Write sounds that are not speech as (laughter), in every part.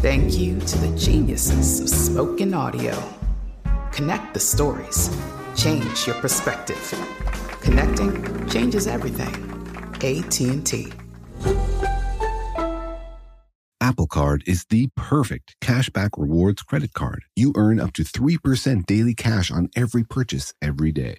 Thank you to the geniuses of spoken audio. Connect the stories. Change your perspective. Connecting changes everything. AT&T. Apple Card is the perfect cashback rewards credit card. You earn up to 3% daily cash on every purchase every day.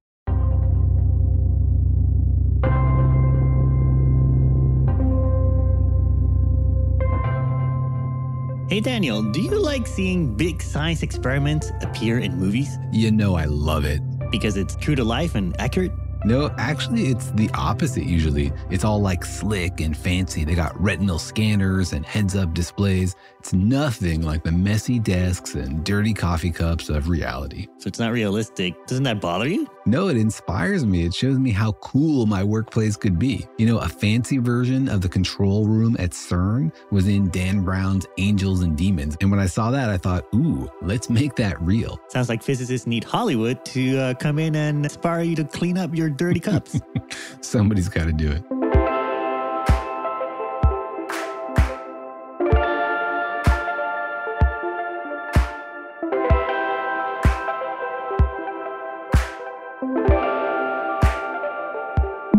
Hey Daniel, do you like seeing big science experiments appear in movies? You know I love it. Because it's true to life and accurate? No, actually, it's the opposite usually. It's all like slick and fancy. They got retinal scanners and heads up displays. It's nothing like the messy desks and dirty coffee cups of reality. So it's not realistic. Doesn't that bother you? No, it inspires me. It shows me how cool my workplace could be. You know, a fancy version of the control room at CERN was in Dan Brown's Angels and Demons. And when I saw that, I thought, ooh, let's make that real. Sounds like physicists need Hollywood to uh, come in and inspire you to clean up your dirty cups. (laughs) Somebody's got to do it.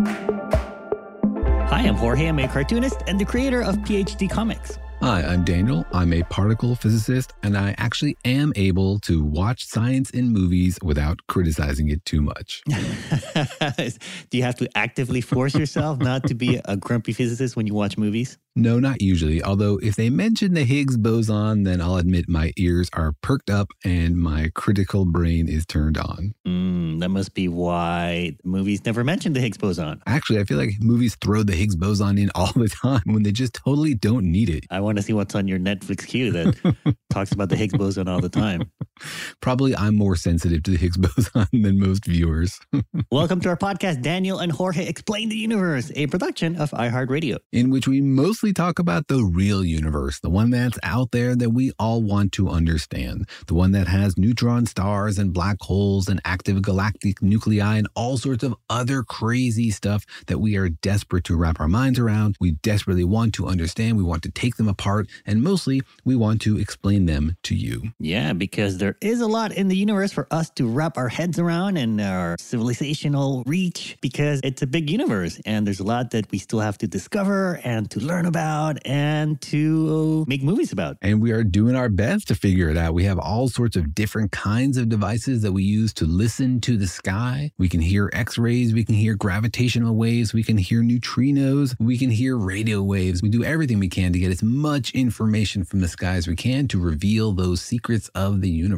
Hi, I'm Jorge. I'm a cartoonist and the creator of PhD Comics. Hi, I'm Daniel. I'm a particle physicist, and I actually am able to watch science in movies without criticizing it too much. (laughs) Do you have to actively force yourself not to be a grumpy physicist when you watch movies? No, not usually. Although, if they mention the Higgs boson, then I'll admit my ears are perked up and my critical brain is turned on. Mm, that must be why movies never mention the Higgs boson. Actually, I feel like movies throw the Higgs boson in all the (laughs) time when they just totally don't need it. I want to see what's on your Netflix queue that (laughs) talks about the Higgs boson all the time. Probably I'm more sensitive to the Higgs boson (laughs) than most viewers. (laughs) Welcome to our podcast, Daniel and Jorge Explain the Universe, a production of iHeartRadio. in which we mostly talk about the real universe, the one that's out there that we all want to understand, the one that has neutron stars and black holes and active galactic nuclei and all sorts of other crazy stuff that we are desperate to wrap our minds around. We desperately want to understand, we want to take them apart, and mostly we want to explain them to you. Yeah, because they're there is a lot in the universe for us to wrap our heads around and our civilizational reach because it's a big universe and there's a lot that we still have to discover and to learn about and to make movies about. And we are doing our best to figure it out. We have all sorts of different kinds of devices that we use to listen to the sky. We can hear X rays, we can hear gravitational waves, we can hear neutrinos, we can hear radio waves. We do everything we can to get as much information from the sky as we can to reveal those secrets of the universe.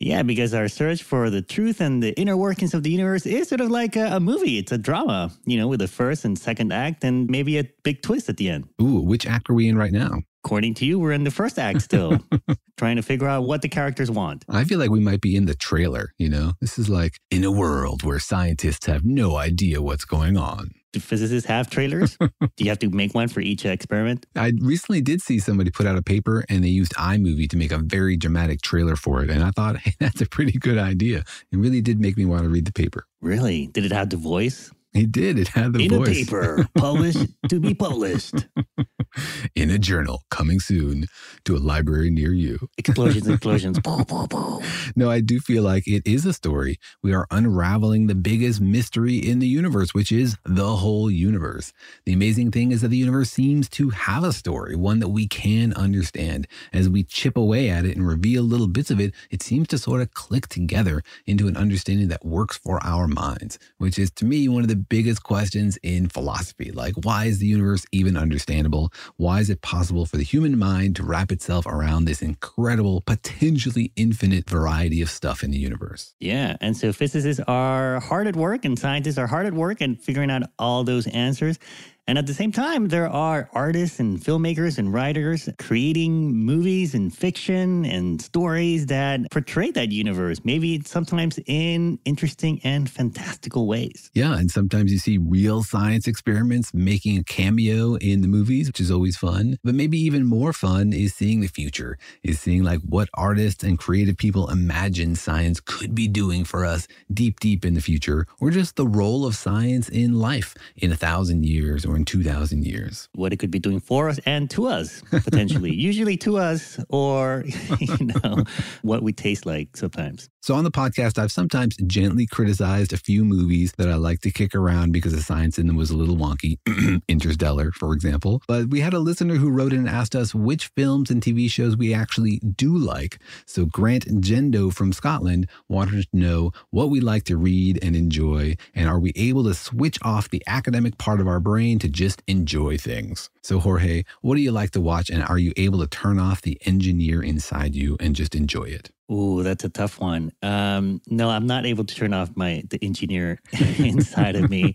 Yeah, because our search for the truth and the inner workings of the universe is sort of like a, a, movie. It's a drama, you know, with a first and second act and maybe a big twist at the end. Ooh, which act are we in right now? According to you, we're in the first act still, (laughs) trying to figure out what the characters want. I feel like we might be in the trailer, you know? This is like in a world where scientists have no idea what's going on. Do physicists have trailers? (laughs) Do you have to make one for each experiment? I recently did see somebody put out a paper and they used iMovie to make a very dramatic trailer for it. And I thought, (laughs) hey, that's a pretty good idea. It really did make me want to read the paper. Really? Did it have the voice? It did. It had the in voice. a paper published to be published. (laughs) in a journal coming soon to a library near you. Explosions, (laughs) explosions. boom, boom, boom. no, I do feel like it is a story. We are unraveling the biggest mystery in the universe, which is the whole universe. The amazing thing is that the universe seems to have a story, one that we can understand. As we chip away at it and reveal little bits of it, it seems to sort of click together into an understanding that works for our minds, which is to me one of the biggest questions in philosophy. Like, why is the universe even understandable? Why is it possible for the human mind to wrap itself around this incredible, potentially infinite variety of stuff in the universe? Yeah. And so physicists are hard at work and scientists are hard at work and figuring out all those answers. And at the same time, there are artists and filmmakers and writers creating movies and fiction and stories that portray that universe, maybe sometimes in interesting and fantastical ways. Yeah. And sometimes you see real science experiments making a cameo in the movies, which is always fun. But maybe even more fun is seeing the future, is seeing like what artists and creative people imagine science could be doing for us deep, deep in the future, or just the role of science in life in a thousand years or in 2,000 years. What it could be doing for us and to us, potentially. (laughs) Usually to us, or, (laughs) you know, what we taste like sometimes. So on the podcast, I've sometimes gently criticized a few movies that I like to kick around because the science in them was a little wonky. (clears throat) Interstellar, for example. But we had a listener who wrote in and asked us which films and TV shows we actually do like. So Grant Gendo from Scotland wanted to know what we like to read and enjoy, and are we able to switch off the academic part of our brain to just enjoy things? So Jorge, what do you like to watch, and are you able to turn off the engineer inside you and just enjoy it? Ooh, that's a tough one. Um, no, I'm not able to turn off my the engineer (laughs) inside of me.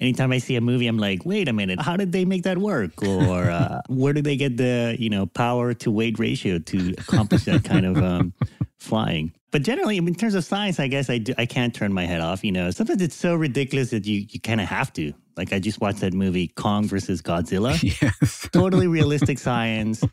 Anytime I see a movie, I'm like, wait a minute, how did they make that work? Or uh, (laughs) where did they get the you know power to weight ratio to accomplish that kind of um, flying? But generally, in terms of science, I guess I, do, I can't turn my head off. You know, sometimes it's so ridiculous that you, you kind of have to. Like I just watched that movie Kong versus Godzilla. (laughs) Yes. totally realistic (laughs) science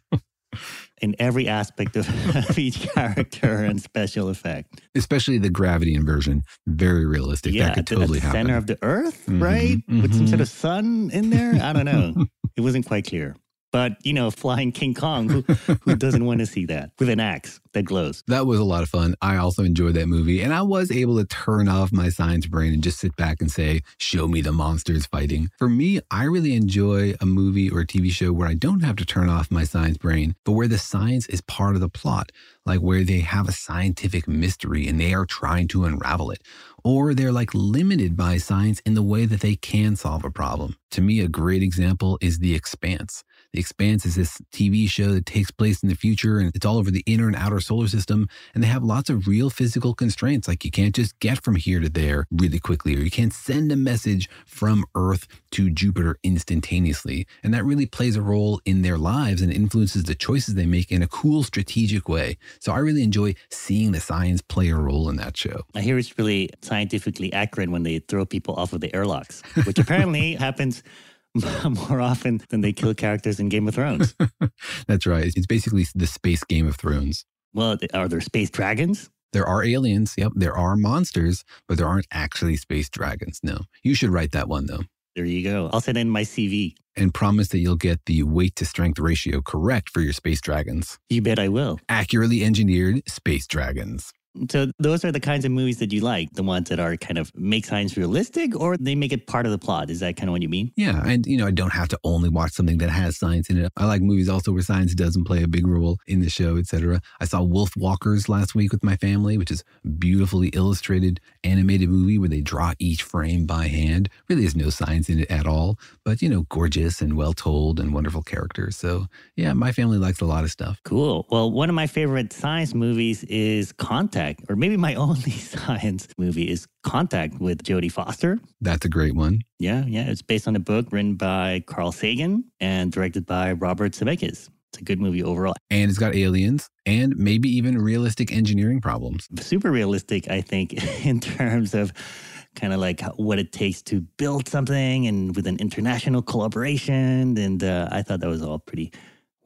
in every aspect of, (laughs) of each character and special effect. Especially the gravity inversion, very realistic. Yeah, that could totally at the happen. center of the Earth, Mhm, right? With some sort of sun in there. I don't know. it wasn't quite clear. But you know, flying King Kong, who who doesn't want to see that with an axe that glows? That was a lot of fun. I also enjoyed that movie, and I was able to turn off my science brain and just sit back and say, Show me the monsters fighting. For me, I really enjoy a movie or a TV show where I don't have to turn off my science brain, but where the science is part of the plot, like where they have a scientific mystery and they are trying to unravel it. Or they're like limited by science in the way that they can solve a problem. To me, a great example is The Expanse. The Expanse is this TV show that takes place in the future and it's all over the inner and outer solar system. And they have lots of real physical constraints. Like you can't just get from here to there really quickly, or you can't send a message from Earth to Jupiter instantaneously. And that really plays a role in their lives and influences the choices they make in a cool, strategic way. So I really enjoy seeing the science play a role in that show. I hear it's really scientifically accurate when they throw people off of the airlocks, which apparently (laughs) happens (laughs) more often than they kill characters in Game of Thrones. (laughs) That's right. It's basically the space Game of Thrones. Well, are there space dragons? There are aliens, yep. There are monsters, but there aren't actually space dragons. No. You should write that one though. There you go. I'll send in my CV. And promise that you'll get the weight to strength ratio correct for your space dragons. You bet I will. Accurately engineered space dragons. So those are the kinds of movies that you like, the ones that are kind of make science realistic or they make it part of the plot. Is that kind of what you mean? Yeah, and you know, I don't have to only watch something that has science in it. I like movies also where science doesn't play a big role in the show, etc. I saw Wolfwalkers last week with my family, which is a beautifully illustrated animated movie where they draw each frame by hand. Really has no science in it at all, but you know, gorgeous and well told and wonderful characters. So, yeah, my family likes a lot of stuff. Cool. Well, one of my favorite science movies is Contact or maybe my (laughs) only science movie is Contact with Jodie Foster. That's a great one. Yeah, yeah. It's based on a book written by Carl Sagan and directed by Robert Zemeckis. It's a good movie overall. And it's got aliens and maybe even realistic engineering problems. Super realistic, I think, (laughs) in terms of kind of like what it takes to build something and with an international collaboration. And uh, I thought that was all pretty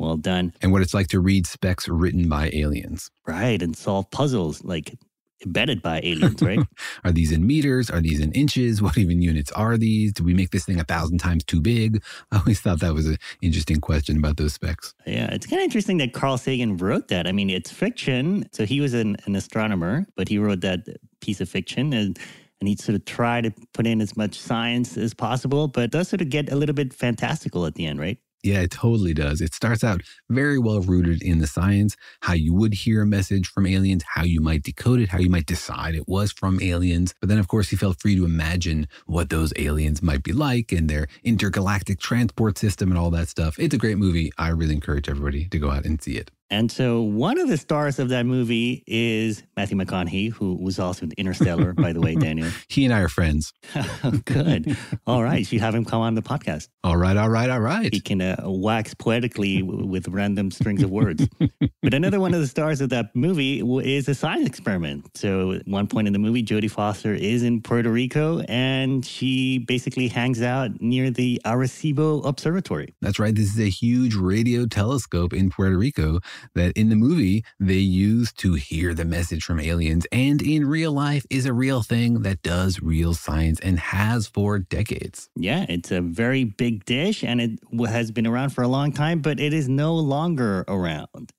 well done. And what it's like to read specs written by aliens. Right. And solve puzzles like embedded by aliens, right? (laughs) are these in meters? Are these in inches? (laughs) What even units are these? Do we make this thing a thousand times too big? I always thought that was an interesting question about those specs. Yeah, it's kind of interesting that Carl Sagan wrote that. I mean, it's fiction. So he was an, an astronomer, but he wrote that piece of fiction and and he sort of tried to put in as much science as possible, but does sort of get a little bit fantastical at the end, right? Yeah, it totally does. It starts out very well rooted in the science, how you would hear a message from aliens, how you might decode it, how you might decide it was from aliens. But then, of course, he felt free to imagine what those aliens might be like and their intergalactic transport system and all that stuff. It's a great movie. I really encourage everybody to go out and see it. And so one of the stars of that movie is Matthew McConaughey, who was also in Interstellar, by the way, Daniel. (laughs) He and I are friends. (laughs) Good. All right. You have him come on the podcast. All right. All right. All right. He can uh, wax poetically with random strings of words. (laughs) but another one of the stars of that movie is a science experiment. So at one point in the movie, Jodie Foster is in Puerto Rico and she basically hangs out near the Arecibo Observatory. That's right. This is a huge radio telescope in Puerto Rico that in the movie they use to hear the message from aliens and in real life is a real thing that does real science and has for decades. Yeah, it's a very big dish and it has been around for a long time, but it is no longer around.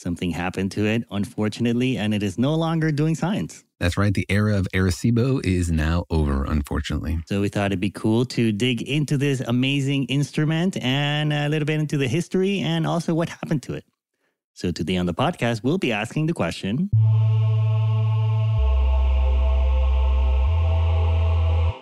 Something happened to it, unfortunately, and it is no longer doing science. That's right. The era of Arecibo is now over, unfortunately. So we thought it'd be cool to dig into this amazing instrument and a little bit into the history and also what happened to it. So today on the podcast, we'll be asking the question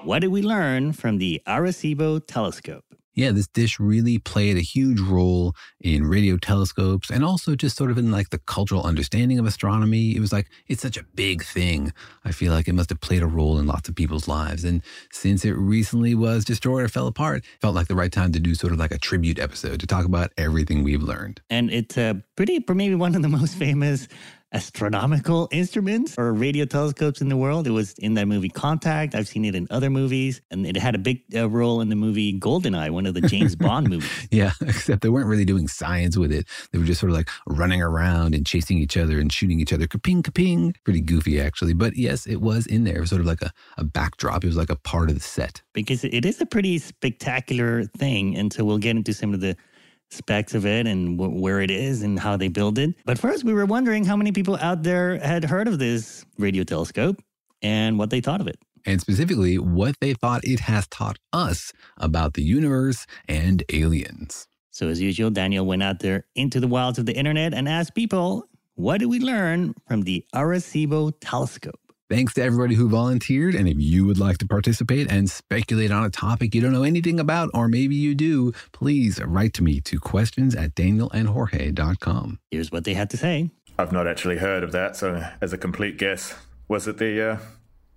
What did we learn from the Arecibo telescope? Yeah, this dish really played a huge role in radio telescopes and also just sort of in like the cultural understanding of astronomy. It was like, it's such a big thing. I feel like it must have played a role in lots of people's lives. And since it recently was destroyed or fell apart, felt like the right time to do sort of like a tribute episode to talk about everything we've learned. And it's a pretty, maybe one of the most famous astronomical instruments or radio telescopes in the world. It was in that movie Contact. I've seen it in other movies, and it had a big uh, role in the movie Goldeneye, one of the James Bond (laughs) movies. Yeah, (laughs) except they weren't really doing science with it. They were just sort of like running around and chasing each other and shooting each other. Kaping, kaping. Pretty goofy, actually. But yes, it was in there. It was sort of like a, a backdrop. It was like a part of the set. Because it is a pretty spectacular thing. And so we'll get into some of the specs of it and w- where it is and how they build it. But first, we were wondering how many people out there had heard of this radio telescope and what they thought of it. And specifically, what they thought it has taught us about the universe and aliens. So, as usual, Daniel went out there into the wilds of the internet and asked people, what did we learn from the Arecibo telescope? Thanks to everybody who volunteered. And if you would like to participate and speculate on a topic you don't know anything about, or maybe you do, please write to me to questions at danielandjorge.com. Here's what they had to say. I've not actually heard of that, so as a complete guess, was it the uh,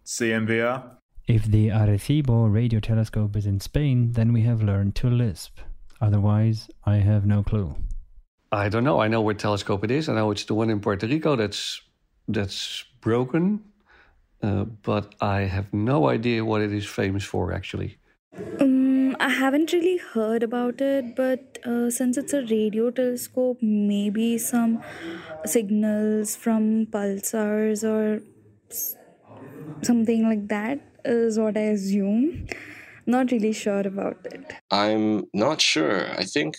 CMBR? If the Arecibo radio telescope is in Spain, then we have learned to lisp. Otherwise, I have no clue. I don't know. I know what telescope it is. I know it's the one in Puerto Rico that's that's broken uh, but I have no idea what it is famous for actually. Um, I haven't really heard about it, but uh, since it's a radio telescope, maybe some signals from pulsars or something like that is what I assume. Not really sure about it. I'm not sure. I think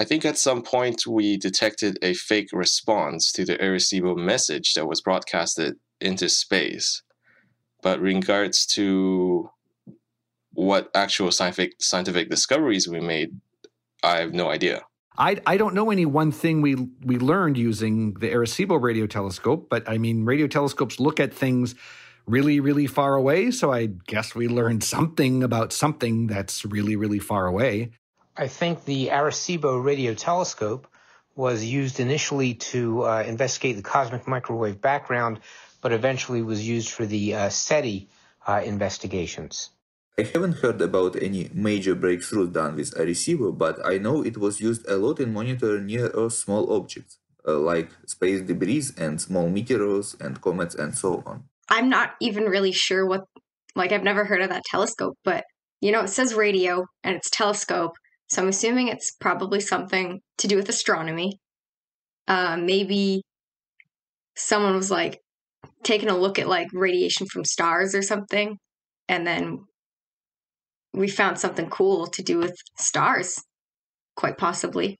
I think at some point we detected a fake response to the Arecibo message that was broadcasted into space. But regards to what actual scientific scientific discoveries we made, I have no idea. I, I don't know any one thing we we learned using the Arecibo radio telescope, but I mean radio telescopes look at things really really far away, so I guess we learned something about something that's really really far away. I think the Arecibo radio telescope was used initially to uh, investigate the cosmic microwave background, but eventually was used for the uh, SETI uh, investigations. I haven't heard about any major breakthrough done with Arecibo, but I know it was used a lot in monitoring near-Earth small objects, uh, like space debris and small meteors and comets and so on. I'm not even really sure what, like, I've never heard of that telescope, but, you know, it says radio and it's telescope, so I'm assuming it's probably something to do with astronomy. Uh, maybe someone was like taking a look at like radiation from stars or something, and then we found something cool to do with stars, quite possibly.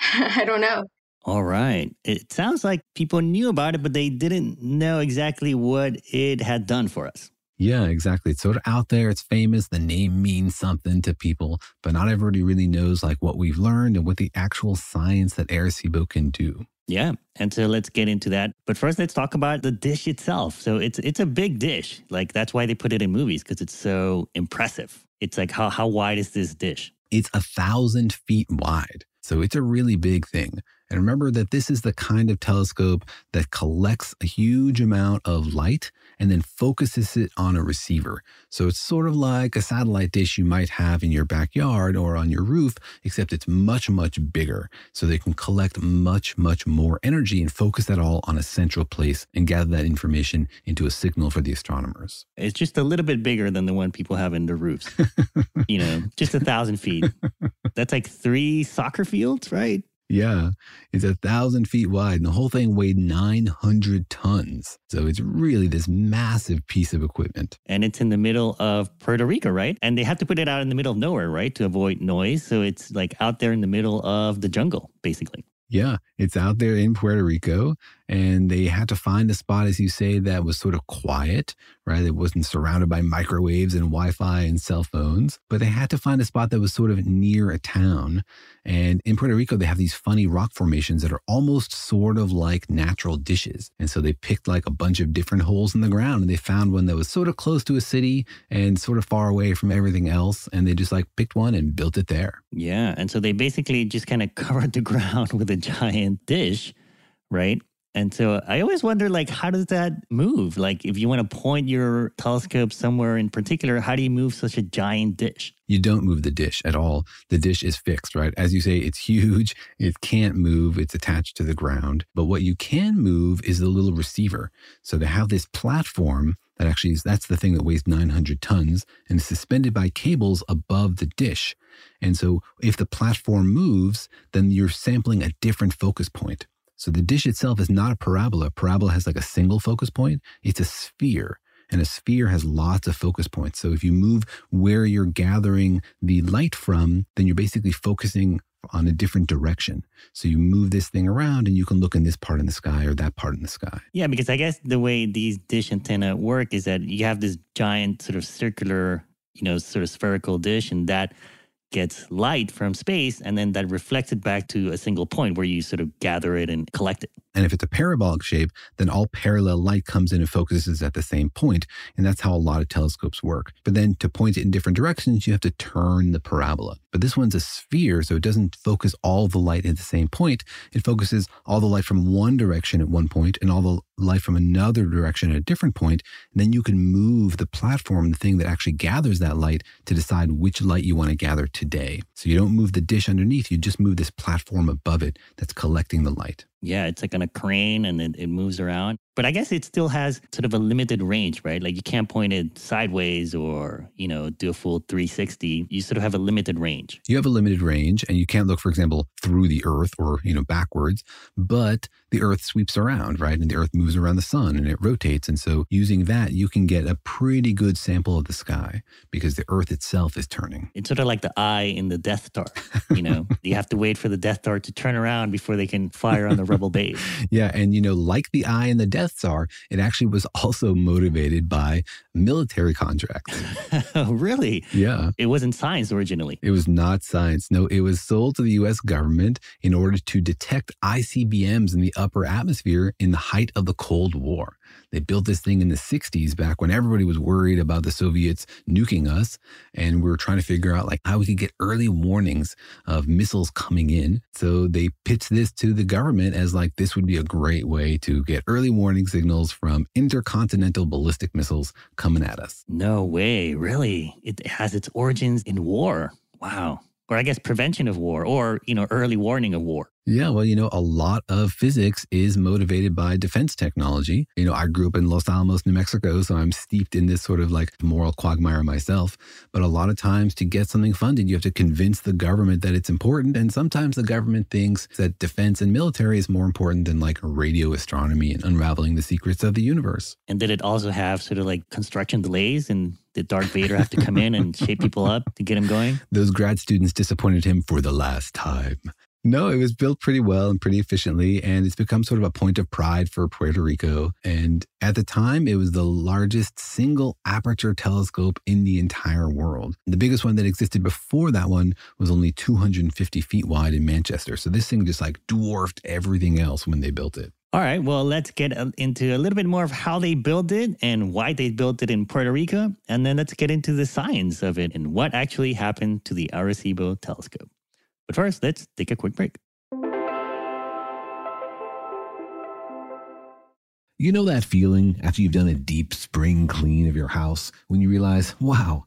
(laughs) I don't know. All right. It sounds like people knew about it, but they didn't know exactly what it had done for us. Yeah, exactly. It's sort of out there. It's famous. The name means something to people, but not everybody really knows like what we've learned and what the actual science that Arecibo can do. Yeah, and so let's get into that. But first, let's talk about the dish itself. So it's it's a big dish. Like that's why they put it in movies because it's so impressive. It's like how how wide is this dish? It's a thousand feet wide. So it's a really big thing. And remember that this is the kind of telescope that collects a huge amount of light and then focuses it on a receiver. So it's sort of like a satellite dish you might have in your backyard or on your roof, except it's much, much bigger. So they can collect much, much more energy and focus that all on a central place and gather that information into a signal for the astronomers. It's just a little bit bigger than the one people have in their roofs. (laughs) you know, just a thousand feet. That's like three soccer fields, right? Yeah, it's a thousand feet wide, and the whole thing weighed 900 tons. So it's really this massive piece of equipment. And it's in the middle of Puerto Rico, right? And they have to put it out in the middle of nowhere, right? To avoid noise. So it's like out there in the middle of the jungle, basically. Yeah, it's out there in Puerto Rico, and they had to find a spot, as you say, that was sort of quiet, right? It wasn't surrounded by microwaves and Wi Fi and cell phones, but they had to find a spot that was sort of near a town. And in Puerto Rico, they have these funny rock formations that are almost sort of like natural dishes. And so they picked like a bunch of different holes in the ground and they found one that was sort of close to a city and sort of far away from everything else. And they just like picked one and built it there. Yeah. And so they basically just kind of (laughs) covered the ground with a giant dish, right? And so I always wonder, like, how does that move? Like, if you want to point your telescope somewhere in particular, how do you move such a giant dish? You don't move the dish at all. The dish is fixed, right? As you say, it's huge. It can't move. It's attached to the ground. But what you can move is the little receiver. So they have this platform that actually is, that's the thing that weighs 900 tons and is suspended by cables above the dish. And so if the platform moves, then you're sampling a different focus point. So the dish itself is not a parabola. Parabola has like a single focus point. It's a sphere. And a sphere has lots of focus points. So if you move where you're gathering the light from, then you're basically focusing on a different direction. So you move this thing around and you can look in this part in the sky or that part in the sky. Yeah, because I guess the way these dish antenna work is that you have this giant sort of circular, you know, sort of spherical dish and that gets light from space and then that reflects it back to a single point where you sort of gather it and collect it. And if it's a parabolic shape, then all parallel light comes in and focuses at the same point, And that's how a lot of telescopes work. But then to point it in different directions, you have to turn the parabola. But this one's a sphere, so it doesn't focus all the light at the same point. It focuses all the light from one direction at one point and all the light from another direction at a different point. And then you can move the platform, the thing that actually gathers that light, to decide which light you want to gather today. So you don't move the dish underneath, you just move this platform above it that's collecting the light. Yeah, it's like on a crane and it, it moves around. But I guess it still has sort of a limited range, right? Like you can't point it sideways or, you know, do a full 360. You sort of have a limited range. You have a limited range and you can't look, for example, through the earth or, you know, backwards, but the earth sweeps around, right? And the earth moves around the sun and it rotates. And so using that, you can get a pretty good sample of the sky because the earth itself is turning. It's sort of like the eye in the Death Star, (laughs) you know, you have to wait for the Death Star to turn around before they can fire on the rebel base. (laughs) Yeah. And, you know, like the eye in the Death Star, it actually was (laughs) also motivated by military contracts. (laughs) Oh, really? Yeah. It wasn't science originally. It was not science. No, it was sold to the US government in order to detect ICBMs in the upper atmosphere in the height of the Cold War. They built this thing in the 60s back when everybody was worried about the Soviets nuking us. And we were trying to figure out like how we could get early warnings of missiles coming in. So they pitched this to the government as like this would be a great way to get early warning signals from intercontinental ballistic missiles coming at us. No way. Really? It has its origins in war. Wow. Or I guess prevention of war or, you know, early warning of war. Yeah, well, you know, a lot of physics is motivated by defense technology. You know, I grew up in Los Alamos, New Mexico, so I'm steeped in this sort of like moral quagmire myself. But a lot of times to get something funded, you have to convince the government that it's important. And sometimes the government thinks that defense and military is more important than like radio astronomy and unraveling the secrets of the universe. And did it also have sort of like construction delays and did Darth Vader have to come in and shape people up to get him going? (laughs) Those grad students disappointed him for the last time. No, it was built pretty well and pretty efficiently, and it's become sort of a point of pride for Puerto Rico. And at the time, it was the largest single aperture telescope in the entire world. The biggest one that existed before that one was only 250 feet wide in Manchester. So this thing just like dwarfed everything else when they built it. All right, well, let's get uh, into a little bit more of how they built it and why they built it in Puerto Rico. And then let's get into the science of it and what actually happened to the Arecibo telescope. But first, let's take a quick break. You know that feeling after you've done a deep spring clean of your house when you realize, wow,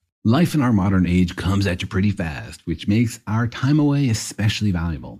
Life in our modern age comes at you pretty fast, which makes our time away especially valuable.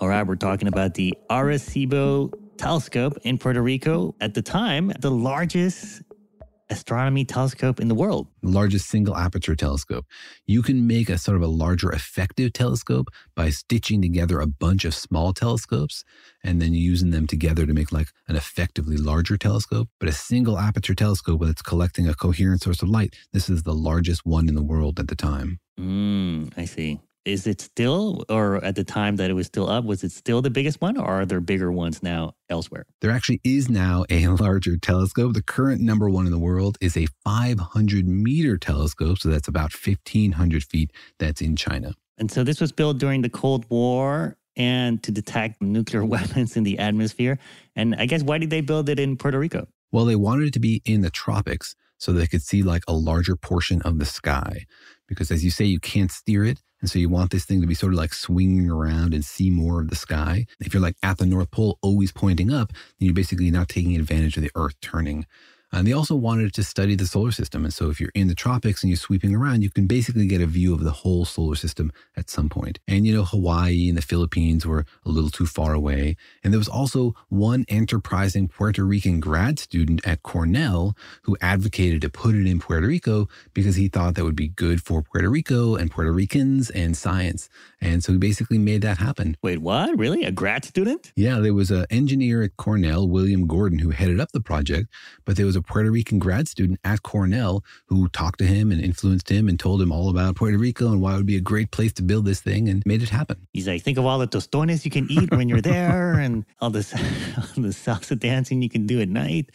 All right, we're talking about the Arecibo telescope in Puerto Rico. At the time, the largest astronomy telescope in the world. Largest single aperture telescope. You can make a sort of a larger effective telescope by stitching together a bunch of small telescopes and then using them together to make like an effectively larger telescope. But a single aperture telescope that's collecting a coherent source of light, this is the largest one in the world at the time. Mm, I see. Is it still, or at the time that it was still up, was it still the biggest one, or are there bigger ones now elsewhere? There actually is now a (laughs) larger telescope. The current number one in the world is a 500 meter telescope. So that's about 1,500 feet. That's in China. And so this was built during the Cold War and to detect (laughs) nuclear weapons in the atmosphere. And I guess why did they build it in Puerto Rico? Well, they wanted it to be in the tropics so they could see like a larger portion of the sky. Because as you say, you can't steer it. And so you want this thing to be sort of like swinging around and see more of the sky. If you're like at the North Pole, always pointing up, then you're basically not taking advantage of the Earth turning. And they also wanted to study the solar system. And so if you're in the tropics and you're sweeping around, you can basically get a view of the whole solar system at some point. And, you know, Hawaii and the Philippines were a little too far away. And there was also one enterprising Puerto Rican grad student at Cornell who advocated to put it in Puerto Rico because he thought that would be good for Puerto Rico and Puerto Ricans and science. And so he basically made that happen. Wait, what? Really? A grad student? Yeah, there was an engineer at Cornell, William Gordon, who headed up the project, but there was a Puerto Rican grad student at Cornell who talked to him and influenced him and told him all about Puerto Rico and why it would be a great place to build this thing and made it happen. He's like, think of all the tostones you can eat when you're there (laughs) and all this (laughs) all the salsa dancing you can do at night.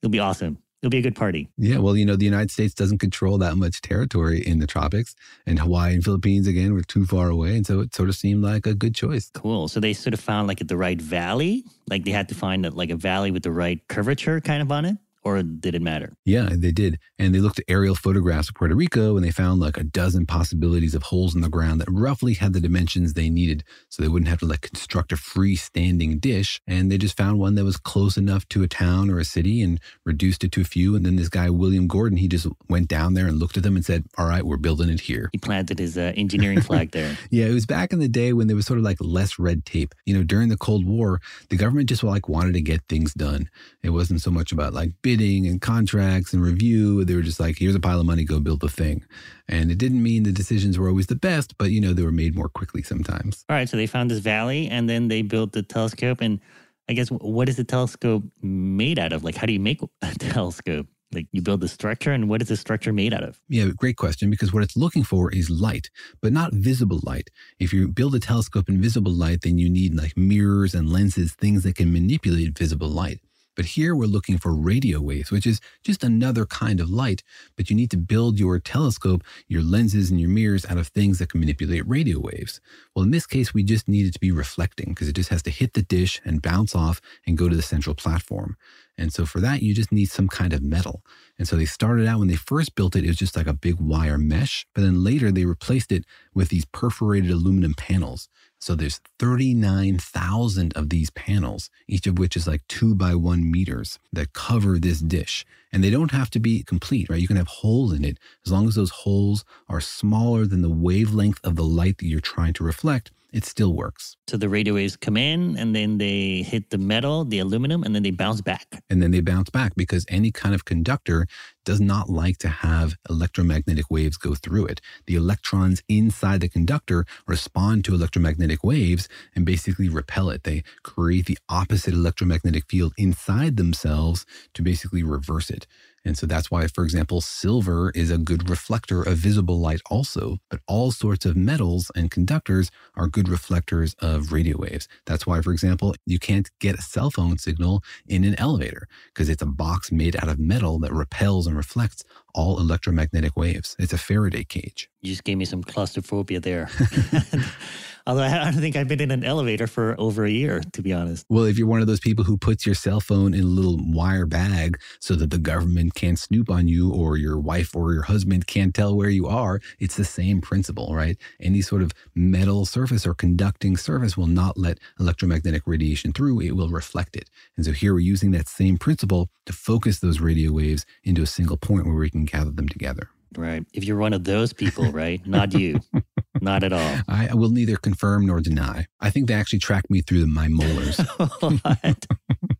It'll be awesome. It'll be a good party. Yeah, well, you know, the United States doesn't control that much territory in the tropics, and Hawaii and Philippines, again, were too far away. And so it sort of seemed like a good choice. Cool. So they sort of found like the right valley, like they had to find like a valley with the right curvature kind of on it or did it matter? Yeah, they did. And they looked at aerial photographs of Puerto Rico and they found like a dozen possibilities of holes in the ground that roughly had the dimensions they needed. So they wouldn't have to like construct a freestanding dish. And they just found one that was close enough to a town or a city and reduced it to a few. And then this guy, William Gordon, he just went down there and looked at them and said, All right, we're building it here. He planted his uh, engineering flag there. (laughs) yeah, it was back in the day when there was sort of like less red tape. You know, during the Cold War, the government just like wanted to get things done. It wasn't so much about like bidding and contracts and review. They were just like, here's a pile of money, go build the thing. And it didn't mean the decisions were always the best, but you know, they were made more quickly sometimes. All right. So they found this valley and then they built the telescope. And I guess what is the telescope made out of? Like, how do you make (laughs) a telescope? Like you build the structure, and what is the structure made out of? Yeah, great question. Because what it's looking for is light, but not visible light. If you build a telescope in visible light, then you need like mirrors and lenses, things that can manipulate visible light. But here we're looking for radio waves, which is just another kind of light. But you need to build your telescope, your lenses, and your mirrors out of things that can manipulate radio waves. Well, in this case, we just need it to be reflecting because it just has to hit the dish and bounce off and go to the central platform. And so for that, you just need some kind of metal. And so they started out when they first built it, it was just like a big wire mesh. But then later they replaced it with these perforated aluminum panels. So there's 39,000 of these panels, each of which is like two by one meters that cover this dish. And they don't have to be complete, right? You can have holes in it as long as those holes are smaller than the wavelength of the light that you're trying to reflect. It still works. So the radio waves come in and then they hit the metal, the aluminum, and then they bounce back. And then they bounce back because any kind of conductor does not like to have electromagnetic waves go through it. The electrons inside the conductor respond to electromagnetic waves and basically repel it. They create the opposite electromagnetic field inside themselves to basically reverse it. And so that's why, for example, silver is a good reflector of visible light also. But all sorts of metals and conductors are good reflectors of radio waves. That's why, for example, you can't get a cell phone signal in an elevator because it's a box made out of metal that repels and reflects all electromagnetic waves. It's a Faraday cage. You just gave me some claustrophobia there. (laughs) (laughs) Although I don't think I've been in an elevator for over a year, to be honest. Well, if you're one of those people who puts your cell phone in a little wire bag so that the government can't snoop on you or your wife or your husband can't tell where you are, it's the same principle, right? Any sort of metal surface or conducting surface will not let electromagnetic radiation through, it will reflect it. And so here we're using that same principle to focus those radio waves into a single point where we can gather them together. Right. If you're one of those people, right? Not you. (laughs) Not at all. I will neither confirm nor deny. I think they actually tracked me through my molars. (laughs) what?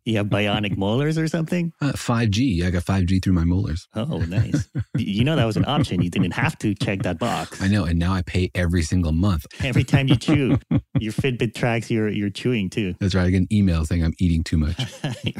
You have bionic molars or something? Uh, 5G. I got 5G through my molars. Oh, nice. you know that was an option. You didn't have to check that box. I know, and now I pay every single month. (laughs) Every time you chew, your Fitbit tracks your your chewing too. That's right. I get an email saying I'm eating too much.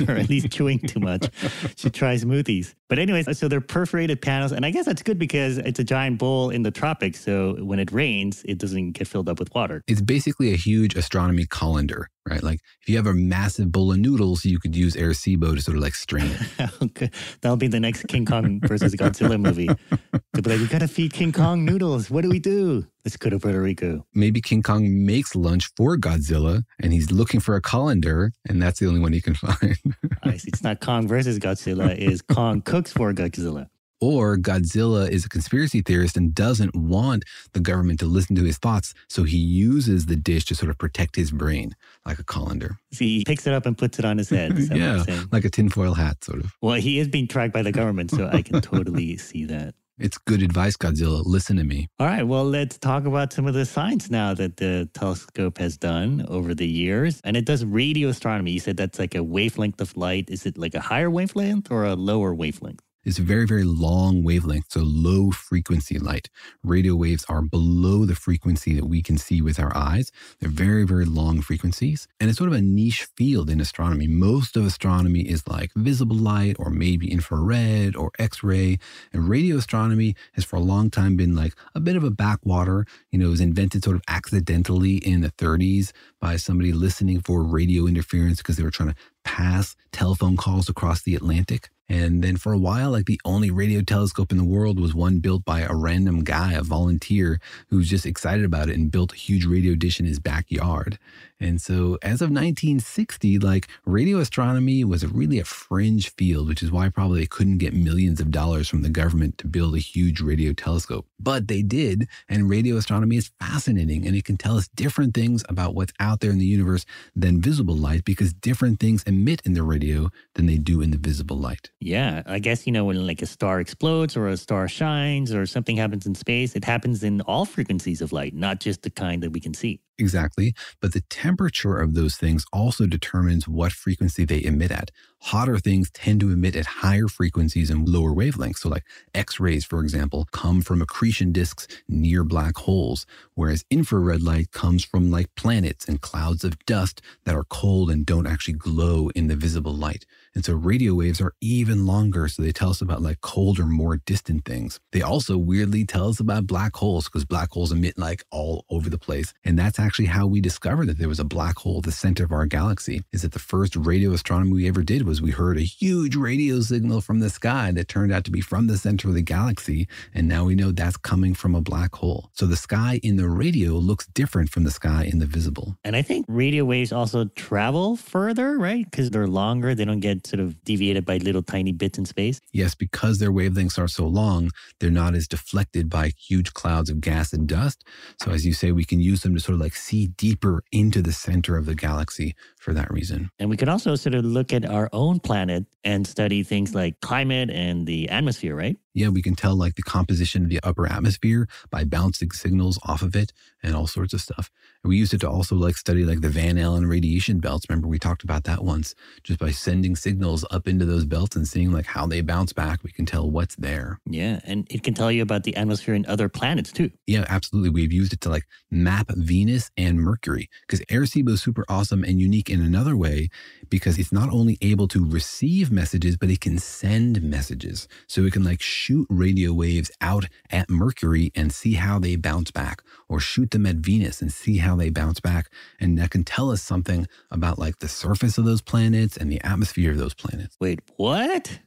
or at least chewing too much. Should try smoothies. But anyways, so they're perforated panels, and I guess that's good because it's a giant bowl in the tropics. So when it rains, it doesn't get filled up with water. It's basically a huge astronomy colander, right? Like if you have a massive bowl of noodles, you could use Arecibo to sort of like strain it. (laughs) Oh, okay. That'll be the next King Kong versus Godzilla movie. They'll be like, we gotta feed King Kong noodles. What do we do? Let's go to Puerto Rico. Maybe King Kong makes lunch for Godzilla and he's looking for a colander, and that's the only one he can (laughs) find. I see. It's not Kong versus Godzilla, is Kong cooks for Godzilla. Or Godzilla is a conspiracy theorist and doesn't want the government to listen to his thoughts. So he uses the dish to sort of protect his brain, like a colander. See, he picks it up and puts it on his head. Is that what yeah, like a tinfoil hat, sort of. Well, he is being tracked by the government, so I can totally (laughs) see that. It's good advice, Godzilla. Listen to me. All right, well, let's talk about some of the science now that the telescope has done over the years. And it does radio astronomy. You said that's like a wavelength of light. Is it like a higher wavelength or a lower wavelength? It's very, very long wavelength, so low frequency light. Radio waves are below the frequency that we can see with our eyes. They're very, very long frequencies. And it's sort of a niche field in astronomy. Most of astronomy is like visible light or maybe infrared or X ray. And radio astronomy has for a long time been like a bit of a backwater. You know, it was invented sort of accidentally in the 30s by somebody listening for radio interference because they were trying to pass telephone calls across the Atlantic. And then for a while, like the only radio telescope in the world was one built by a random guy, a volunteer who was just excited about it and built a huge radio dish in his backyard. And so as of 1960, like radio astronomy was really a fringe field, which is why probably they couldn't get millions of dollars from the government to build a huge radio telescope. But they did. And radio astronomy is fascinating and it can tell us different things about what's out there in the universe than visible light because different things emit in the radio than they do in the visible light. Yeah, I guess, you know, when like a star explodes or a star shines or something happens in space, it happens in all frequencies of light, not just the kind that we can see. Exactly. But the temperature of those things also determines what frequency they emit at. Hotter things tend to emit at higher frequencies and lower wavelengths. So, like X rays, for example, come from accretion disks near black holes, whereas infrared light comes from like planets and clouds of dust that are cold and don't actually glow in the visible light. And so radio waves are even longer. So they tell us about like colder, more distant things. They also weirdly tell us about black holes because black holes emit like all over the place. And that's actually how we discovered that there was a black hole at the center of our galaxy is that the first radio astronomy we ever did was we heard a huge radio signal from the sky that turned out to be from the center of the galaxy. And now we know that's coming from a black hole. So the sky in the radio looks different from the sky in the visible. And I think radio waves also travel further, right? Because they're longer, they don't get sort of deviated by little tiny bits in space. Yes, because their wavelengths are so long, they're not as deflected by huge clouds of gas and dust. So, as you say, we can use them to sort of like see deeper into the center of the galaxy for that reason. And we could also sort of look at our own own planet and study things like climate and the atmosphere, right? Yeah, we can tell like the composition of the upper atmosphere by bouncing signals off of it and all sorts of stuff. And we used it to also like study like the Van Allen radiation belts. Remember we talked about that once. Just by sending signals up into those belts and seeing like how they bounce back, we can tell what's there. Yeah, and it can tell you about the atmosphere in other planets too. Yeah, absolutely. We've used it to like map Venus and Mercury because Arecibo is super awesome and unique in another way because it's not only able to receive messages, but it can send messages. So it can like shoot radio waves out at Mercury and see how they bounce back, or shoot them at Venus and see how they bounce back. And that can tell us something about like the surface of those planets and the atmosphere of those planets. Wait, what?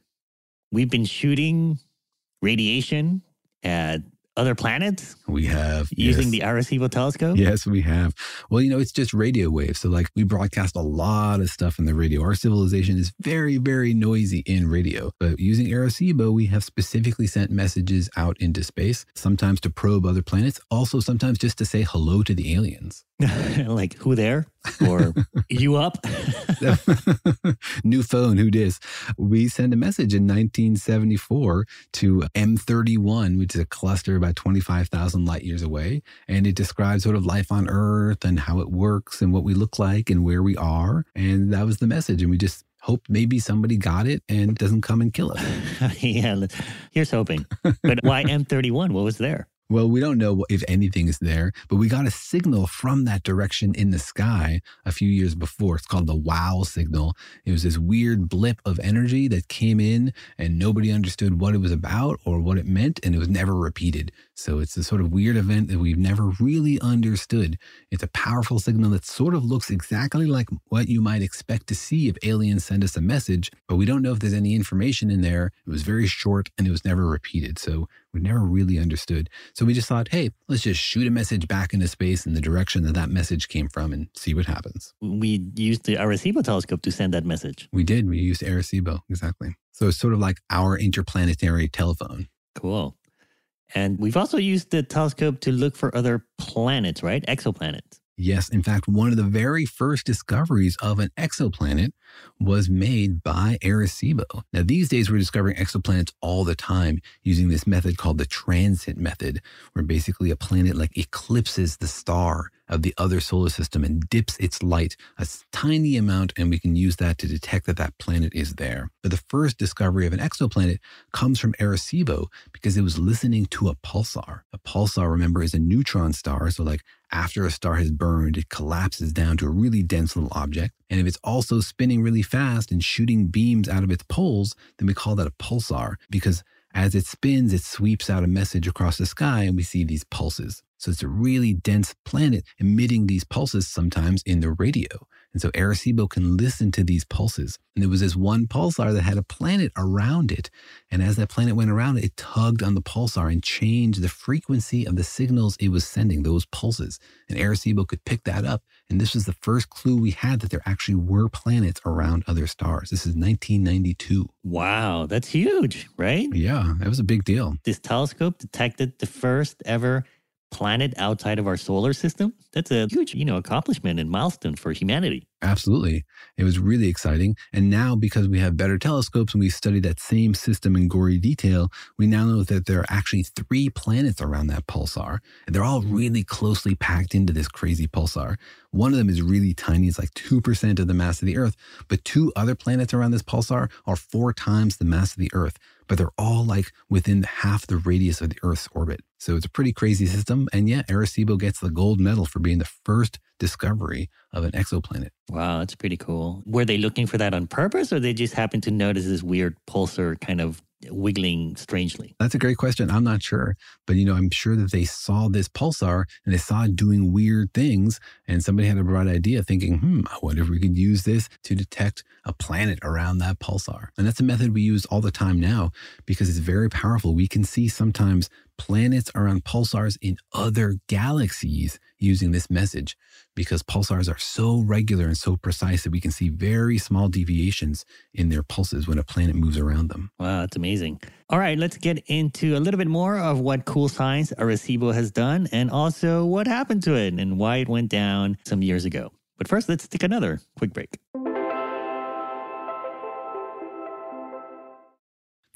We've been shooting radiation at other planets We have using yes. the Arecibo telescope? Yes, we have. Well, you know, it's just radio waves. So, like, we broadcast a lot of stuff in the radio. Our civilization is very, very noisy in radio. But using Arecibo, we have specifically sent messages out into space, sometimes to probe other planets, also sometimes just to say hello to the aliens. (laughs) like, who there? Or (laughs) you up? (laughs) New phone, who dis? We sent a message in 1974 to M31, which is a cluster about 25,000 light years away. And it describes sort of life on Earth and how it works and what we look like and where we are. And that was the message. And we just hope maybe somebody got it and doesn't come and kill us. yeah, here's hoping. But why M31? What was there? Well, we don't know if anything is there, but we got a signal from that direction in the sky a few years before. It's called the wow signal. It was this weird blip of energy that came in and nobody understood what it was about or what it meant, and it was never repeated. So it's a sort of weird event that we've never really understood. It's a powerful signal that sort of looks exactly like what you might expect to see if aliens send us a message, but we don't know if there's any information in there. It was very short and it was never repeated. So we never really understood. So we just thought, hey, let's just shoot a message back into space in the direction that that message came from and see what happens. We used the Arecibo telescope to send that message. We did. We used Arecibo, exactly. So it's sort of like our interplanetary telephone. Cool. And we've also used the telescope to look for other planets, right? Exoplanets. Yes, in fact, one of the very first discoveries of an exoplanet was made by Arecibo. Now, these days we're discovering exoplanets all the time using this method called the transit method, where basically a planet like eclipses the star of the other solar system and dips its light a tiny amount, and we can use that to detect that that planet is there. But the first discovery of an exoplanet comes from Arecibo because it was listening to a pulsar. A pulsar, remember, is a neutron star. So, like after a star has burned, it collapses down to a really dense little object. And if it's also spinning really fast and shooting beams out of its poles, then we call that a pulsar because as it spins, it sweeps out a message across the sky and we see these pulses. So it's a really dense planet emitting these pulses sometimes in the radio. And so Arecibo can listen to these pulses. And there was this one pulsar that had a planet around it. And as that planet went around it, it tugged on the pulsar and changed the frequency of the signals it was sending, those pulses. And Arecibo could pick that up. And this was the first clue we had that there actually were planets around other stars. This is 1992. Wow, that's huge, right? Yeah, that was a big deal. This telescope detected the first ever planet outside of our solar system. That's a huge, you know, accomplishment and milestone for humanity. Absolutely. It was really exciting. And now, because we have better telescopes and we study that same system in gory detail, we now know that there are actually three planets around that pulsar. And they're all really closely packed into this crazy pulsar. One of them is really tiny, it's like 2% of the mass of the Earth. But two other planets around this pulsar are four times the mass of the Earth. But they're all like within half the radius of the Earth's orbit. So it's a pretty crazy system. And yeah, Arecibo gets the gold medal for being the first discovery of an exoplanet. Wow, that's pretty cool. Were they looking for that on purpose or they just happened to notice this weird pulsar kind of wiggling strangely? That's a great question. I'm not sure. But, you know, I'm sure that they saw this pulsar and they saw it doing weird things. And somebody had a bright idea thinking, hmm, I wonder if we could use this to detect a planet around that pulsar. And that's a method we use all the time now because it's very powerful. We can see sometimes planets around pulsars in other galaxies using this message because pulsars are so regular and so precise that we can see very small deviations in their pulses when a planet moves around them. Wow, that's amazing. All right, let's get into a little bit more of what cool science Arecibo has done and also what happened to it and why it went down some years ago. But first, let's take another quick break.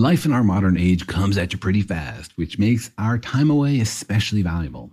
Life in our modern age comes at you pretty fast, which makes our time away especially valuable.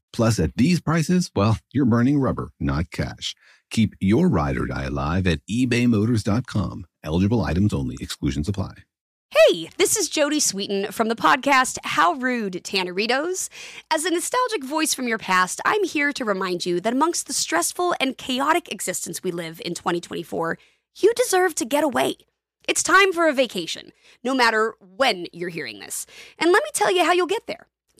Plus, at these prices, well, (laughs) you're burning rubber, not cash. Keep your ride or die alive at ebaymotors.com. Eligible items only, exclusions apply. Hey, this is Jodie Sweetin from the podcast How Rude Tanneritos. As a nostalgic voice from your past, I'm here to remind you that amongst the stressful and chaotic existence we live in 2024, you deserve to get away. It's time for a vacation, no matter when you're hearing this. And let me tell you how you'll get there.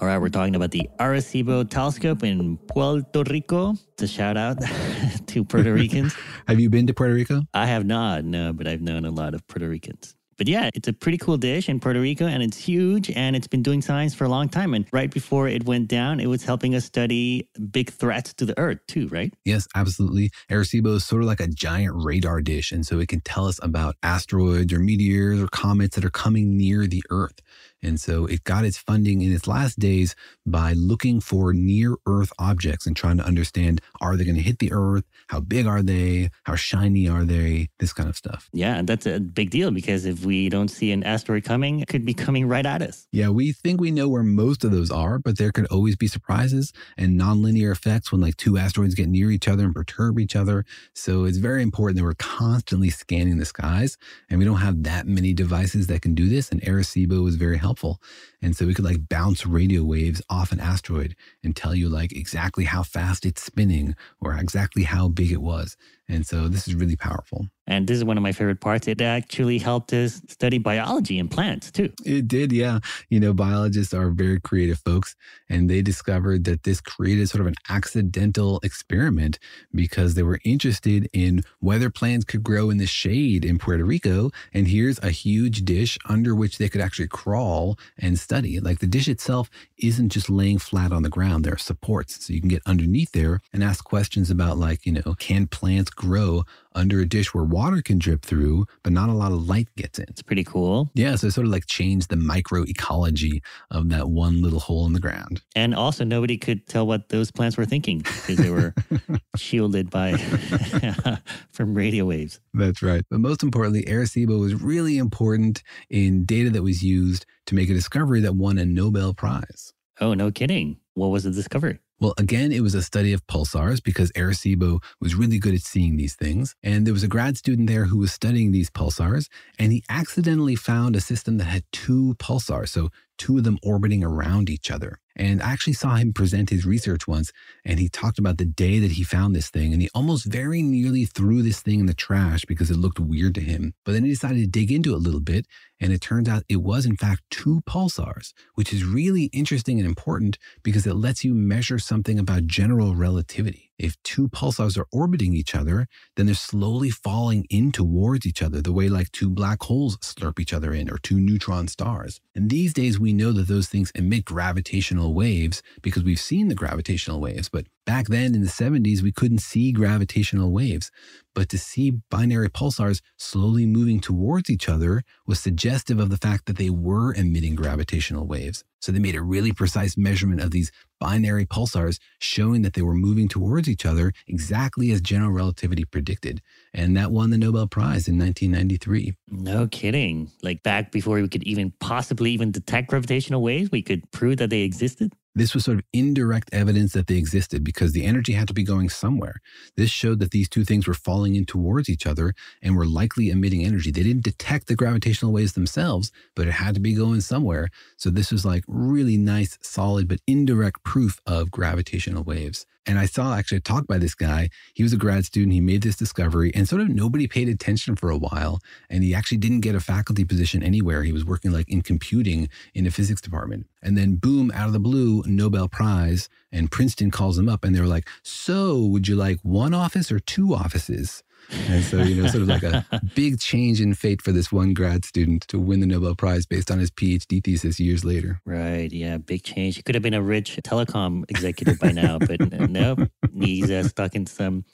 All right, we're talking about the Arecibo telescope in Puerto Rico. It's a shout out (laughs) to Puerto (laughs) Ricans. have you been to Puerto Rico? I have not, no, but I've known a lot of Puerto Ricans. But yeah, it's a pretty cool dish in Puerto Rico and it's huge and it's been doing science for a long time. And right before it went down, it was helping us study big threats to the Earth too, right? Yes, absolutely. Arecibo is sort of like a giant radar dish. And so it can tell us about asteroids or meteors or comets that are coming near the Earth. And so it got its funding in its last days by looking for near Earth objects and trying to understand are they going to hit the Earth? How big are they? How shiny are they? This kind of stuff. Yeah, that's a big deal because if we don't see an asteroid coming, it could be coming right at us. Yeah, we think we know where most of those are, but there could always be surprises and nonlinear effects when like two asteroids get near each other and perturb each other. So it's very important that we're constantly scanning the skies and we don't have that many devices that can do this. And Arecibo is very helpful helpful. And so we could like bounce radio waves off an asteroid and tell you like exactly how fast it's spinning or exactly how big it was. And so this is really powerful. And this is one of my favorite parts. It actually helped us study biology and plants too. It did, yeah. You know, biologists are very creative folks, and they discovered that this created sort of an accidental experiment because they were interested in whether plants could grow in the shade in Puerto Rico. And here's a huge dish under which they could actually crawl and study. Like the dish itself isn't just laying flat on the ground, there are supports. So you can get underneath there and ask questions about, like, you know, can plants grow under a dish where water can drip through, but not a lot of light gets in. It's pretty cool. Yeah, so it sort of like changed the microecology of that one little hole in the ground. And also, nobody could tell what those plants were thinking because they were (laughs) shielded by (laughs) from radio waves. That's right. But most importantly, Arecibo was really important in data that was used to make a discovery that won a Nobel Prize. Oh, no kidding. What was the discovery? Well, again, it was a study of pulsars because Arecibo was really good at seeing these things. And there was a grad student there who was studying these pulsars, and he accidentally found a system that had two pulsars. So, two of them orbiting around each other. And I actually saw him present his research once, and he talked about the day that he found this thing, and he almost very nearly threw this thing in the trash because it looked weird to him. But then he decided to dig into it a little bit, and it turns out it was, in fact, two pulsars, which is really interesting and important because it lets you measure something about general relativity. If two pulsars are orbiting each other, then they're slowly falling in towards each other, the way like two black holes slurp each other in or two neutron stars. And these days, we know that those things emit gravitational waves because we've seen the gravitational waves. But back then in the 70s, we couldn't see gravitational waves. But to see binary pulsars slowly moving towards each other was suggestive of the fact that they were emitting gravitational waves. So they made a really precise measurement of these binary pulsars, showing that they were moving towards each other exactly as general relativity predicted. And that won the Nobel Prize in 1993. No kidding. Like back before we could even possibly even detect gravitational waves, we could prove that they existed? This was sort of indirect evidence that they existed because the energy had to be going somewhere. This showed that these two things were falling in towards each other and were likely emitting energy. They didn't detect the gravitational waves themselves, but it had to be going somewhere. So this was like really nice, solid, but indirect proof of gravitational waves. And I saw actually a talk by this guy. He was a grad student. He made this discovery, and sort of nobody paid attention for a while. And he actually didn't get a faculty position anywhere. He was working like in computing in a physics department. And then, boom, out of the blue, Nobel Prize. And Princeton calls him up, and they're like, So, would you like one office or two offices? And so, you know, sort of like a (laughs) big change in fate for this one grad student to win the Nobel Prize based on his PhD thesis years later. Right. Yeah. Big change. He could have been a rich telecom executive by now, but (laughs) nope. He's uh, stuck in some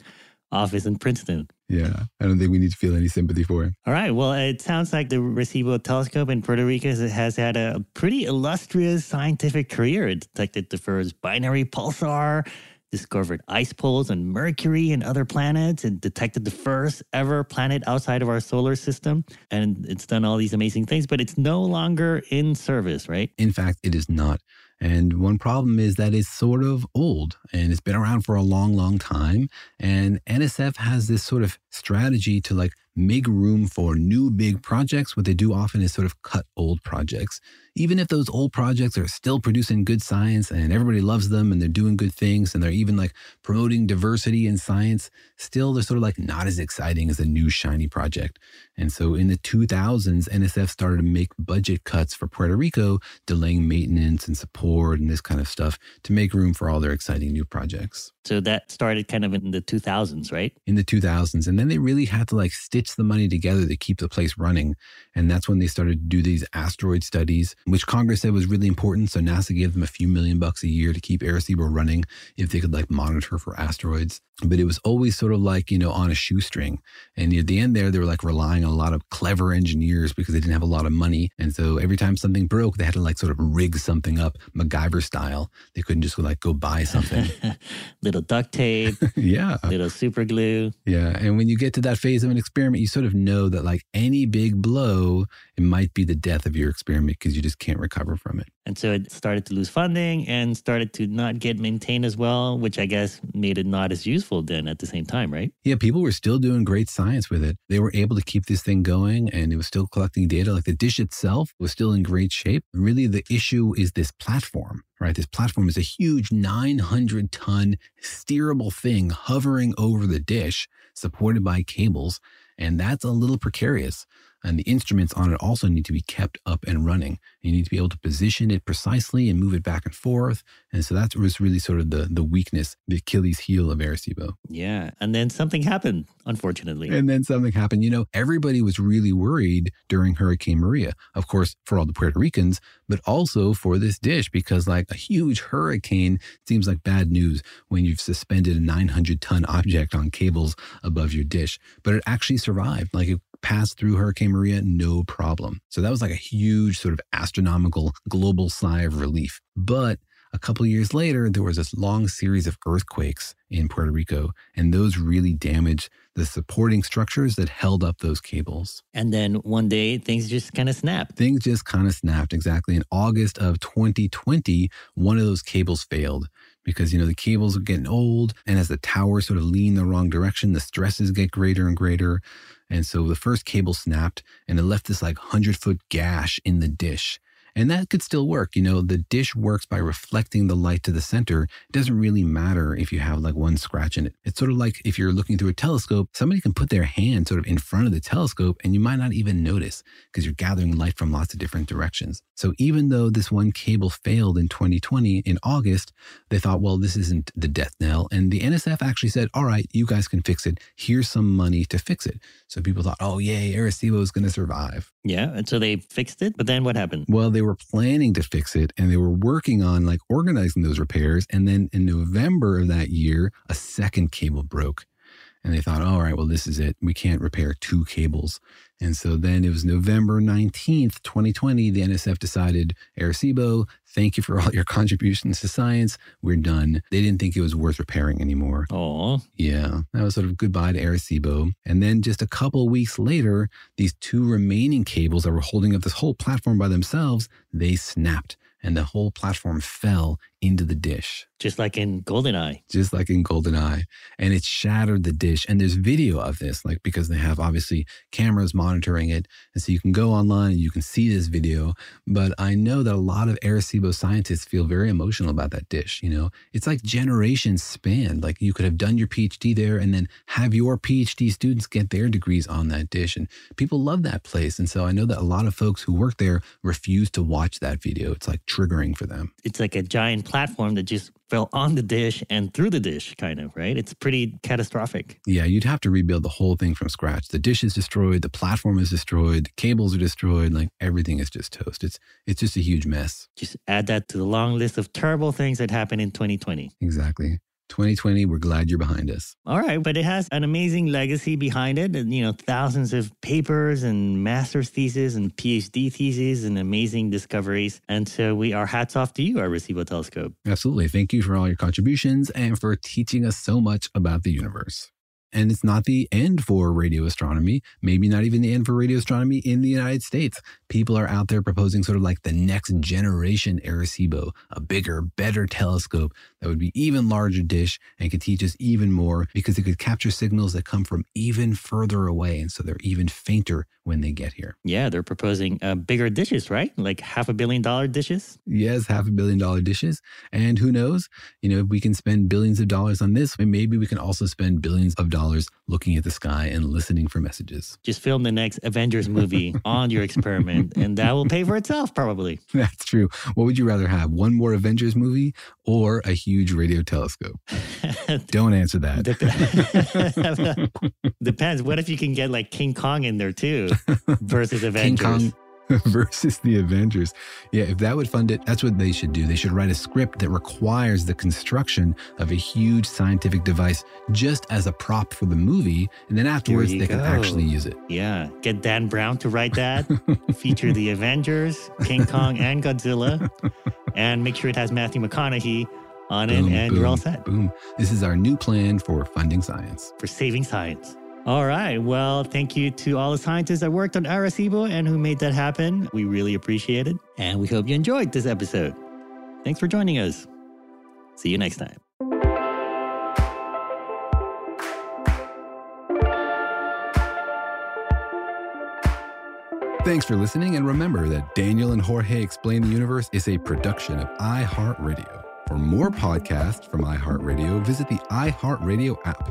office in Princeton. Yeah, I don't think we need to feel any sympathy for him. All right. Well, it sounds like the Arecibo telescope in Puerto Rico has had a pretty illustrious scientific career. It detected the first binary pulsar, discovered ice poles on Mercury and other planets, and detected the first ever planet outside of our solar system. And it's done all these amazing things, but it's no longer in service, right? In fact, it is not. And one problem is that it's sort of old and it's been around for a long, long time. And NSF has this sort of strategy to like make room for new big projects. What they do often is sort of cut old projects. Even if those old projects are still producing good science and everybody loves them and they're doing good things and they're even like promoting diversity in science, still they're sort of like not as exciting as a new shiny project. And so in the 2000s, NSF started to make budget cuts for Puerto Rico, delaying maintenance and support and this kind of stuff to make room for all their exciting new projects. So that started kind of in the 2000s, right? In the 2000s. And then they really had to like stitch the money together to keep the place running. And that's when they started to do these asteroid studies, which Congress said was really important. So NASA gave them a few million bucks a year to keep Arecibo running if they could like monitor for asteroids. But it was always sort of like, you know, on a shoestring. And at the end there, they were like relying on a lot of clever engineers because they didn't have a lot of money. And so every time something broke, they had to like sort of rig something up MacGyver style. They couldn't just like go buy something. (laughs) little duct tape. (laughs) yeah. Little super glue. Yeah. And when you get to that phase of an experiment, you sort of know that like any big blow, it might be the death of your experiment because you just can't recover from it. And so it started to lose funding and started to not get maintained as well, which I guess made it not as useful then at the same time, right? Yeah, people were still doing great science with it. They were able to keep this thing going and it was still collecting data. Like the dish itself was still in great shape. Really, the issue is this platform, right? This platform is a huge 900 ton steerable thing hovering over the dish, supported by cables. And that's a little precarious. And the instruments on it also need to be kept up and running. You need to be able to position it precisely and move it back and forth. And so that was really sort of the, the weakness, the Achilles heel of Arecibo. Yeah. And then something happened, unfortunately. And then something happened. You know, everybody was really worried during Hurricane Maria, of course, for all the Puerto Ricans, but also for this dish because, like, a huge hurricane seems like bad news when you've suspended a 900 ton object on cables above your dish. But it actually survived. Like, it passed through Hurricane Maria, no problem. So that was like a huge sort of astronomical global sigh of relief. But a couple years later, there was this long series of earthquakes in Puerto Rico, and those really damaged the supporting structures that held up those cables. And then one day, things just kind of snapped. Things just kind of snapped. Exactly. In August of 2020, one of those cables failed because, you know, the cables are getting old. And as the towers sort of lean the wrong direction, the stresses get greater and greater. And so the first cable snapped and it left this like 100 foot gash in the dish. And that could still work. You know, the dish works by reflecting the light to the center. It doesn't really matter if you have like one scratch in it. It's sort of like if you're looking through a telescope, somebody can put their hand sort of in front of the telescope and you might not even notice because you're gathering light from lots of different directions. So even though this one cable failed in 2020 in August, they thought, well, this isn't the death knell. And the NSF actually said, all right, you guys can fix it. Here's some money to fix it. So people thought, oh, yay, Arecibo is going to survive. Yeah. And so they fixed it. But then what happened? Well, they were planning to fix it and they were working on like organizing those repairs. And then in November of that year, a second cable broke. And they thought, all right, well, this is it. We can't repair two cables. And so then it was November 19th, 2020, the NSF decided, Arecibo, thank you for all your (laughs) contributions to science. We're done. They didn't think it was worth repairing anymore. Oh. Yeah. That was sort of goodbye to Arecibo. And then just a couple weeks later, these two remaining cables that were holding up this whole platform by themselves, they snapped and the whole platform fell into the dish. Just like in GoldenEye. Just like in GoldenEye. And it shattered the dish. And there's video of this, like because they have obviously cameras monitoring it. And so you can go online and you can see this video. But I know that a lot of Arecibo scientists feel very emotional about that dish. You know, it's like generations spanned. Like you could have done your PhD there and then have your PhD students get their degrees on that dish. And people love that place. And so I know that a lot of folks who work there refuse to watch that video. It's like triggering for them. It's like a giant platform that just fell on the dish and through the dish, kind of, right? It's pretty catastrophic. Yeah, you'd have to rebuild the whole thing from scratch. The dish is destroyed, the platform is destroyed, the cables are destroyed, like everything is just toast. It's it's just a huge mess. Just add that to the long list of terrible things that happened in 2020. Exactly. 2020, we're glad you're behind us. All right, but it has an amazing legacy behind it. And, you know, thousands of papers and master's theses and PhD theses and amazing discoveries. And so we are hats off to you, our Arecibo Telescope. Absolutely. Thank you for all your contributions and for teaching us so much about the universe. And it's not the end for radio astronomy, maybe not even the end for radio astronomy in the United States. People are out there proposing sort of like the next generation Arecibo, a bigger, better telescope that would be even larger dish and could teach us even more because it could capture signals that come from even further away. And so they're even fainter when they get here. Yeah, they're proposing uh, bigger dishes, right? Like half a billion dollar dishes? Yes, half a billion dollar dishes. And who knows, you know, if we can spend billions of dollars on this, maybe we can also spend billions of dollars looking at the sky and listening for messages. Just film the next Avengers movie (laughs) on your experiment, and that will pay for itself, probably. That's true. What would you rather have? One more Avengers movie or a huge radio telescope? (laughs) Don't answer that. (laughs) Depends. What if you can get like King Kong in there too (laughs) versus Avengers? King Kong (laughs) versus the Avengers. Yeah, if that would fund it, that's what they should do. They should write a script that requires the construction of a huge scientific device just as a prop for the movie. And then afterwards, they go. can actually use it. Yeah. Get Dan Brown to write that, (laughs) feature the Avengers, King Kong, and Godzilla, and make sure it has Matthew McConaughey on Boom, it, and boom, you're all set. Boom. This is our new plan for funding science. For saving science. All right. Well, thank you to all the scientists that worked on Arecibo and who made that happen. We really appreciate it. And we hope you enjoyed this episode. Thanks for joining us. See you next time. Thanks for listening, and remember that Daniel and Jorge Explain the Universe is a production of iHeartRadio. For more podcasts from iHeartRadio, visit the iHeartRadio app,